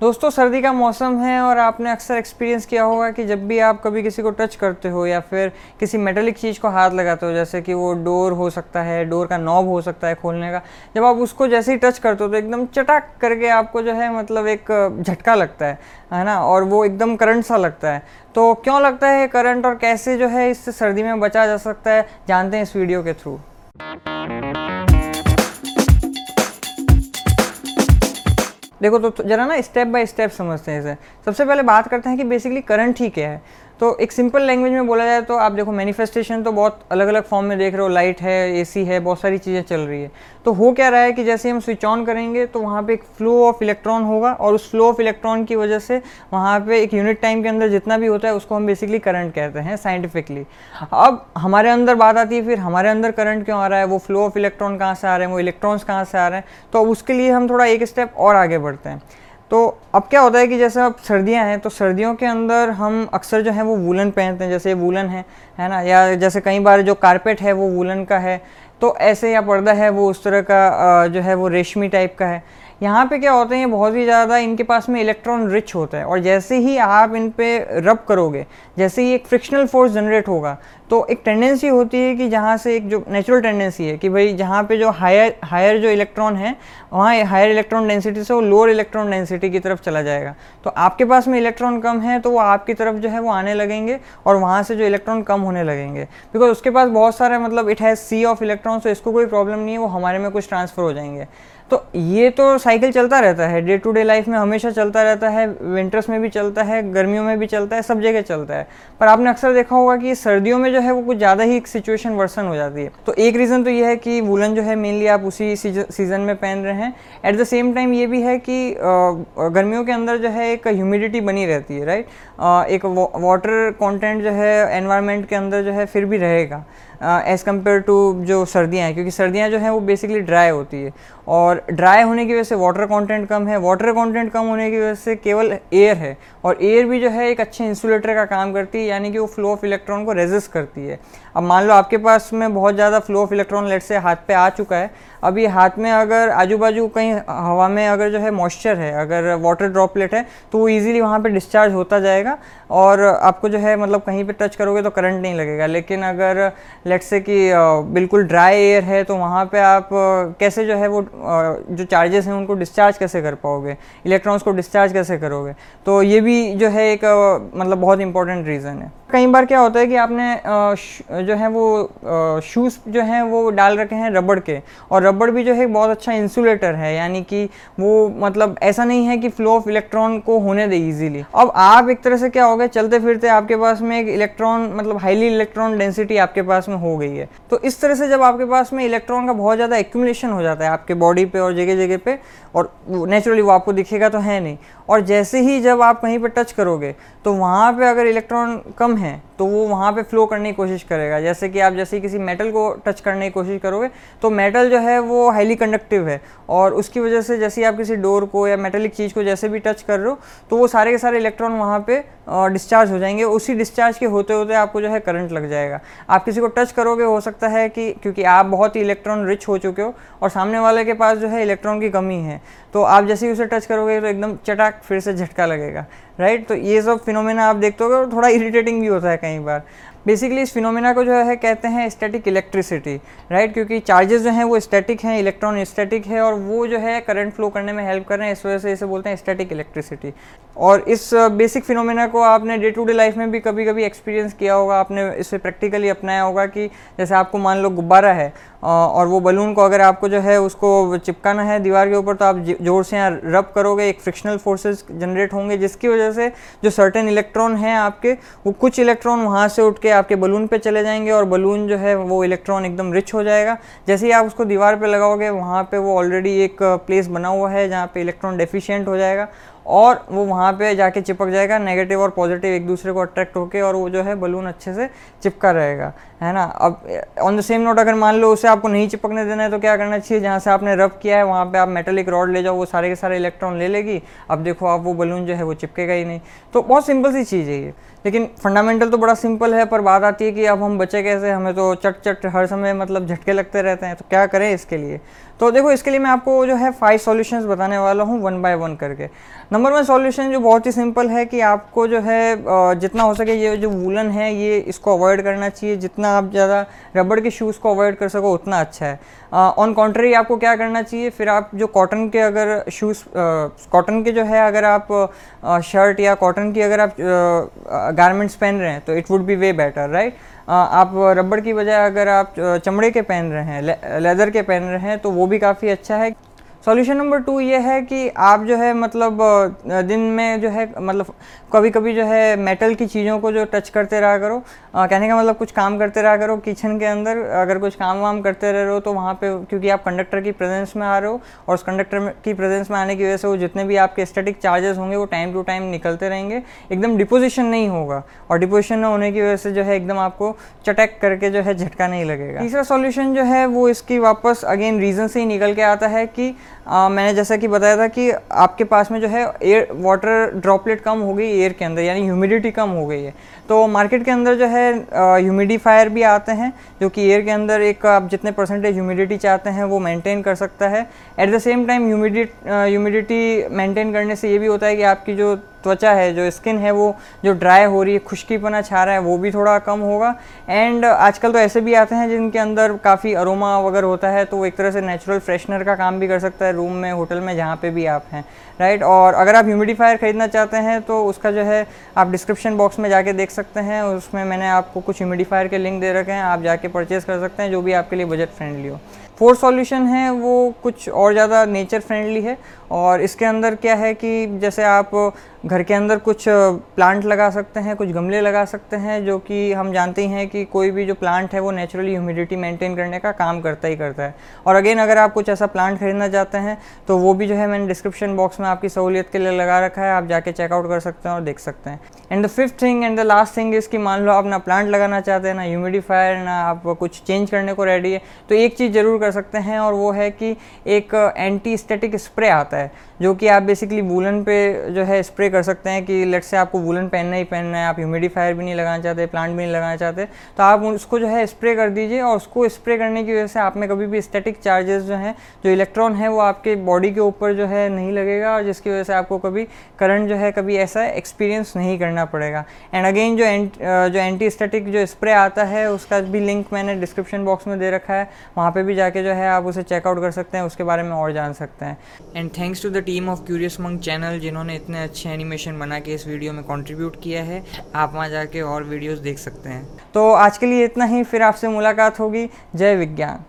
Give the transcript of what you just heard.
दोस्तों, सर्दी का मौसम है और आपने अक्सर एक्सपीरियंस किया होगा कि जब भी आप कभी किसी को टच करते हो या फिर किसी मेटलिक चीज़ को हाथ लगाते हो, जैसे कि वो डोर हो सकता है, डोर का नॉब हो सकता है खोलने का, जब आप उसको जैसे ही टच करते हो तो एकदम चटाक करके आपको जो है मतलब एक झटका लगता है है ना? और वो एकदम करंट सा लगता है। तो क्यों लगता है करंट और कैसे जो है इससे सर्दी में बचा जा सकता है, जानते हैं इस वीडियो के थ्रू देखो तो जरा ना स्टेप बाय स्टेप समझते हैं इसे। सबसे पहले बात करते हैं कि बेसिकली करंट ही क्या है। तो एक सिंपल लैंग्वेज में बोला जाए तो आप देखो मैनिफेस्टेशन तो बहुत अलग अलग फॉर्म में देख रहे हो लाइट है एसी है, बहुत सारी चीज़ें चल रही है। तो हो क्या रहा है कि जैसे हम स्विच ऑन करेंगे तो वहाँ पे एक फ्लो ऑफ़ इलेक्ट्रॉन होगा और उस फ्लो ऑफ़ इलेक्ट्रॉन की वजह से वहाँ पे एक यूनिट टाइम के अंदर जितना भी होता है, उसको हम बेसिकली करंट कहते हैं साइंटिफिकली अब हमारे अंदर बात आती है, फिर हमारे अंदर करंट क्यों आ रहा है, वो फ्लो ऑफ़ इलेक्ट्रॉन कहाँ से आ रहे हैं, वो इलेक्ट्रॉन्स कहाँ से आ रहे हैं? तो उसके लिए हम थोड़ा एक स्टेप और आगे बढ़ते हैं। तो अब क्या होता है कि जैसे अब सर्दियाँ हैं तो सर्दियों के अंदर हम अक्सर जो है वो वूलन पहनते हैं, जैसे वूलन है है ना? या जैसे कई बार जो कारपेट है वो वूलन का है तो ऐसे या पर्दा है वो उस तरह का जो है वो रेशमी टाइप का है। यहाँ पे क्या होते हैं बहुत ही ज़्यादा इनके पास में इलेक्ट्रॉन रिच होता है। और जैसे ही आप इन पर रब करोगे, जैसे ही एक फ्रिक्शनल फोर्स जनरेट होगा तो एक टेंडेंसी होती है कि जहाँ से एक जो नेचुरल टेंडेंसी है कि भाई जहाँ पे जो हायर हायर जो इलेक्ट्रॉन है, वहाँ हायर इलेक्ट्रॉन डेंसिटी से वो लोअर इलेक्ट्रॉन डेंसिटी की तरफ़ चला जाएगा। तो आपके पास में इलेक्ट्रॉन कम है तो वो आपकी तरफ़ जो है वो आने लगेंगे और वहाँ से जो इलेक्ट्रॉन कम होने लगेंगे। बिकॉज़ उसके पास बहुत सारे मतलब it has sea of electron तो इसको कोई प्रॉब्लम नहीं है, वो हमारे में कुछ ट्रांसफ़र हो जाएँगे। तो ये तो साइकिल चलता रहता है। डे टू डे लाइफ में हमेशा चलता रहता है विंटर्स में भी चलता है, गर्मियों में भी चलता है, सब जगह चलता है। पर आपने अक्सर देखा होगा कि सर्दियों में जो है वो कुछ ज़्यादा ही सिचुएशन वर्सन हो जाती है। तो एक रीज़न तो ये है कि वुलन जो है मेनली आप उसी सीज़न में पहन रहे हैं। एट द सेम टाइम ये भी है कि गर्मियों के अंदर जो है एक ह्यूमिडिटी बनी रहती है राइट एक वाटर कॉन्टेंट जो है एनवायरमेंट के अंदर जो है फिर भी रहेगा। एज़ कंपेयर टू जो सर्दियाँ हैं, क्योंकि सर्दियाँ जो हैं वो बेसिकली ड्राई होती है। और ड्राई होने की वजह से वाटर कंटेंट कम है। वाटर कंटेंट कम होने की वजह से केवल एयर है। और एयर भी जो है एक अच्छे इंसुलेटर का काम करती है, यानी कि वो फ्लो ऑफ़ इलेक्ट्रॉन को रेजिस्ट करती है। अब मान लो आपके पास में बहुत ज़्यादा फ्लो ऑफ़ इलेक्ट्रॉन लेट से हाथ पे आ चुका है अभी हाथ में अगर आजू बाजू कहीं हवा में अगर जो है मॉइस्चर है, अगर वाटर ड्रॉपलेट है तो वो ईजिली वहाँ पर डिस्चार्ज होता जाएगा और आपको जो है मतलब कहीं पर टच करोगे तो करंट नहीं लगेगा। लेकिन अगर लेट से कि बिल्कुल ड्राई एयर है तो वहाँ पर आप कैसे जो है वो जो चार्जेस हैं उनको डिस्चार्ज कैसे कर पाओगे? इलेक्ट्रॉन्स को डिस्चार्ज कैसे करोगे? तो ये भी जो है एक मतलब बहुत इंपॉर्टेंट रीज़न है। कई बार क्या होता है कि आपने जो है वो शूज़ जो हैं वो डाल रखे हैं रबड़ के। और रबड़ भी जो है बहुत अच्छा इंसुलेटर है, यानी कि वो मतलब ऐसा नहीं है कि फ्लो ऑफ़ इलेक्ट्रॉन को होने दे इजीली अब आप एक तरह से क्या हो गए चलते फिरते आपके पास में एक इलेक्ट्रॉन मतलब हाईली इलेक्ट्रॉन डेंसिटी आपके पास में हो गई है। तो इस तरह से जब आपके पास में इलेक्ट्रॉन का बहुत ज़्यादा एक्यूमुलेशन हो जाता है आपके बॉडी पे और जगह जगह पे, और नेचुरली वो आपको दिखेगा तो है नहीं। और जैसे ही जब आप कहीं पर टच करोगे तो वहाँ पे अगर इलेक्ट्रॉन कम है तो वो वहाँ पे फ्लो करने की कोशिश करेगा। जैसे कि आप जैसे किसी मेटल को टच करने की कोशिश करोगे तो मेटल जो है वो हाईली कंडक्टिव है और उसकी वजह से जैसे आप किसी डोर को या मेटलिक चीज़ को जैसे भी टच कर रहे हो तो वो सारे के सारे इलेक्ट्रॉन वहाँ पे डिस्चार्ज हो जाएँगे। उसी डिस्चार्ज के होते होते आपको जो है करंट लग जाएगा। आप किसी को टच करोगे, हो सकता है कि, क्योंकि आप बहुत ही इलेक्ट्रॉन रिच हो चुके हो और सामने वाले के पास जो है इलेक्ट्रॉन की कमी है तो आप जैसे ही उसे टच करोगे तो एकदम चटाक फिर से झटका लगेगा। राइट? तो ये सब फिनोमेना आप देखते हो थोड़ा इरिटेटिंग भी होता है कई बार। बेसिकली इस फिनोमिना को जो है कहते हैं स्टैटिक इलेक्ट्रिसिटी राइट क्योंकि चार्जेस जो हैं वो स्टैटिक हैं इलेक्ट्रॉन स्टैटिक है और वो जो है करंट फ्लो करने में हेल्प कर रहे हैं, इस वजह से इसे बोलते हैं स्टैटिक इलेक्ट्रिसिटी और इस बेसिक फिनोमिना को आपने डे टू डे लाइफ में भी कभी कभी एक्सपीरियंस किया होगा, आपने इसे प्रैक्टिकली अपनाया होगा कि जैसे आपको मान लो गुब्बारा है और वो बलून को अगर आपको जो है उसको चिपकाना है दीवार के ऊपर तो आप ज़ोर से यहाँ रब करोगे, एक फ्रिक्शनल फोर्सेस जनरेट होंगे, जिसकी वजह से जो सर्टेन इलेक्ट्रॉन हैं आपके, वो कुछ इलेक्ट्रॉन वहाँ से उठ के आपके बलून पे चले जाएँगे और बलून जो है वो इलेक्ट्रॉन एकदम रिच हो जाएगा। जैसे ही आप उसको दीवार पे लगाओगे, वहाँ पे वो ऑलरेडी एक प्लेस बना हुआ है जहाँ पे इलेक्ट्रॉन डेफिशिएंट हो जाएगा। और वो वहाँ पे जाके चिपक जाएगा नेगेटिव और पॉजिटिव एक दूसरे को अट्रैक्ट होके और वो जो है बलून अच्छे से चिपका रहेगा, है ना? अब ऑन द सेम नोट अगर मान लो उसे आपको नहीं चिपकने देना है तो क्या करना चाहिए? जहाँ से आपने रब किया है, वहाँ पे आप मेटलिक रॉड ले जाओ, वो सारे के सारे इलेक्ट्रॉन ले लेगी। अब देखो, आप वो बलून जो है वो चिपकेगा ही नहीं। तो बहुत सिंपल सी चीज़ है ये। लेकिन फंडामेंटल तो बड़ा सिंपल है, पर बात आती है कि अब हम बचे कैसे? हमें तो चट चट हर समय मतलब झटके लगते रहते हैं तो क्या करें इसके लिए? तो देखो, इसके लिए मैं आपको जो है फाइव सॉल्यूशंस बताने वाला हूँ वन बाय वन करके। नंबर वन सॉल्यूशन जो बहुत ही सिंपल है कि आपको जो है जितना हो सके ये जो वूलन है, ये इसको अवॉइड करना चाहिए। जितना आप ज़्यादा रबड़ के शूज़ को अवॉइड कर सको, उतना अच्छा है। ऑन कॉन्ट्री आपको क्या करना चाहिए, फिर आप जो कॉटन के अगर शूज़ कॉटन के जो है अगर आप शर्ट या कॉटन की अगर आप गारमेंट्स पहन रहे हैं तो it would be way better right आप रबड़ की बजाय अगर आप चमड़े के पहन रहे हैं ले, लेदर के पहन रहे हैं तो वो भी काफ़ी अच्छा है। सॉल्यूशन नंबर टू ये है कि आप जो है मतलब दिन में जो है मतलब कभी कभी जो है मेटल की चीज़ों को जो टच करते रहा करो। आ, कहने का मतलब कुछ काम करते रहा करो किचन के अंदर अगर कुछ काम वाम करते रह रहे हो तो वहाँ पे क्योंकि आप कंडक्टर की प्रेजेंस में आ रहे हो और उस कंडक्टर की प्रेजेंस में आने की वजह से वो जितने भी आपके स्टेटिक चार्जेस होंगे वो टाइम टू टाइम निकलते रहेंगे। एकदम डिपोजिशन नहीं होगा और डिपोजिशन न होने की वजह से जो है एकदम आपको चटक करके जो है झटका नहीं लगेगा। तीसरा सॉल्यूशन जो है वो इसकी वापस अगेन रीज़न से ही निकल के आता है कि आ, मैंने जैसा कि बताया था कि आपके पास में जो है एयर वाटर ड्रॉपलेट कम हो गई एयर के अंदर यानी ह्यूमिडिटी कम हो गई है। तो मार्केट के अंदर जो है ह्यूमिडिफायर भी आते हैं जो कि एयर के अंदर एक आप जितने परसेंटेज ह्यूमिडिटी चाहते हैं वो मेंटेन कर सकता है। At the same time humidity maintain करने से ये भी होता है कि आपकी जो त्वचा है, जो स्किन है, वो जो ड्राई हो रही है, खुश्कीपना छा रहा है, वो भी थोड़ा कम होगा। एंड आजकल तो ऐसे भी आते हैं जिनके अंदर काफ़ी अरोमा वगैरह होता है तो वो एक तरह से नेचुरल फ्रेशनर का काम भी कर सकता है रूम में होटल में, जहाँ पे भी आप हैं राइट और अगर आप ह्यूमिडिफायर ख़रीदना चाहते हैं तो उसका जो है, आप डिस्क्रिप्शन बॉक्स में जाके देख सकते हैं। उसमें मैंने आपको कुछ ह्यूमिडिफायर के लिंक दे रखे हैं, आप जाके परचेज़ कर सकते हैं, जो भी आपके लिए बजट फ्रेंडली हो। फोर्थ सॉल्यूशन है, वो कुछ और ज़्यादा नेचर फ्रेंडली है और इसके अंदर क्या है कि जैसे आप घर के अंदर कुछ प्लांट लगा सकते हैं, कुछ गमले लगा सकते हैं, जो कि हम जानते ही हैं कि कोई भी जो प्लांट है वो नेचुरली ह्यूमिडिटी मेंटेन करने का काम करता ही करता है। और अगेन, अगर आप कुछ ऐसा प्लांट खरीदना चाहते हैं तो वो भी जो है मैंने डिस्क्रिप्शन बॉक्स में आपकी सहूलियत के लिए लगा रखा है, आप जाके चेकआउट कर सकते हैं और देख सकते हैं। And the fifth thing and the last thing is कि मान लो आप ना प्लांट लगाना चाहते हैं, ना ह्यूमिडिफायर ना आप कुछ चेंज करने को रेडी है तो एक चीज़ ज़रूर कर सकते हैं और वो है कि एक एंटी स्टेटिक स्प्रे आता है, जो कि आप बेसिकली वूलन पे जो है स्प्रे कर सकते हैं कि लेट से आपको वूलन पहनना ही पहनना है, आप ह्यूमिडिफायर भी नहीं लगाना चाहते प्लांट भी नहीं लगाना चाहते तो आप उसको जो है स्प्रे कर दीजिए और उसको स्प्रे करने की वजह से आप में कभी भी स्टेटिक चार्जेस जो हैं, जो इलेक्ट्रॉन है वो आपके बॉडी के ऊपर जो है नहीं लगेगा और जिसकी वजह से आपको कभी करंट जो है कभी ऐसा एक्सपीरियंस नहीं करना पड़ेगा। एंड अगेन जो जो एंटी स्टेटिक जो स्प्रे आता है, उसका भी लिंक मैंने डिस्क्रिप्शन बॉक्स में दे रखा है, वहाँ पर भी जाके जो है आप उसे चेकआउट कर सकते हैं, उसके बारे में और जान सकते हैं। And thanks to the team of curious मंग चैनल जिन्होंने इतने अच्छे एनिमेशन बना के इस वीडियो में कॉन्ट्रीब्यूट किया है, आप वहाँ जाके और वीडियोज़ देख सकते हैं। तो आज के लिए इतना ही, फिर आपसे मुलाकात होगी। जय विज्ञान।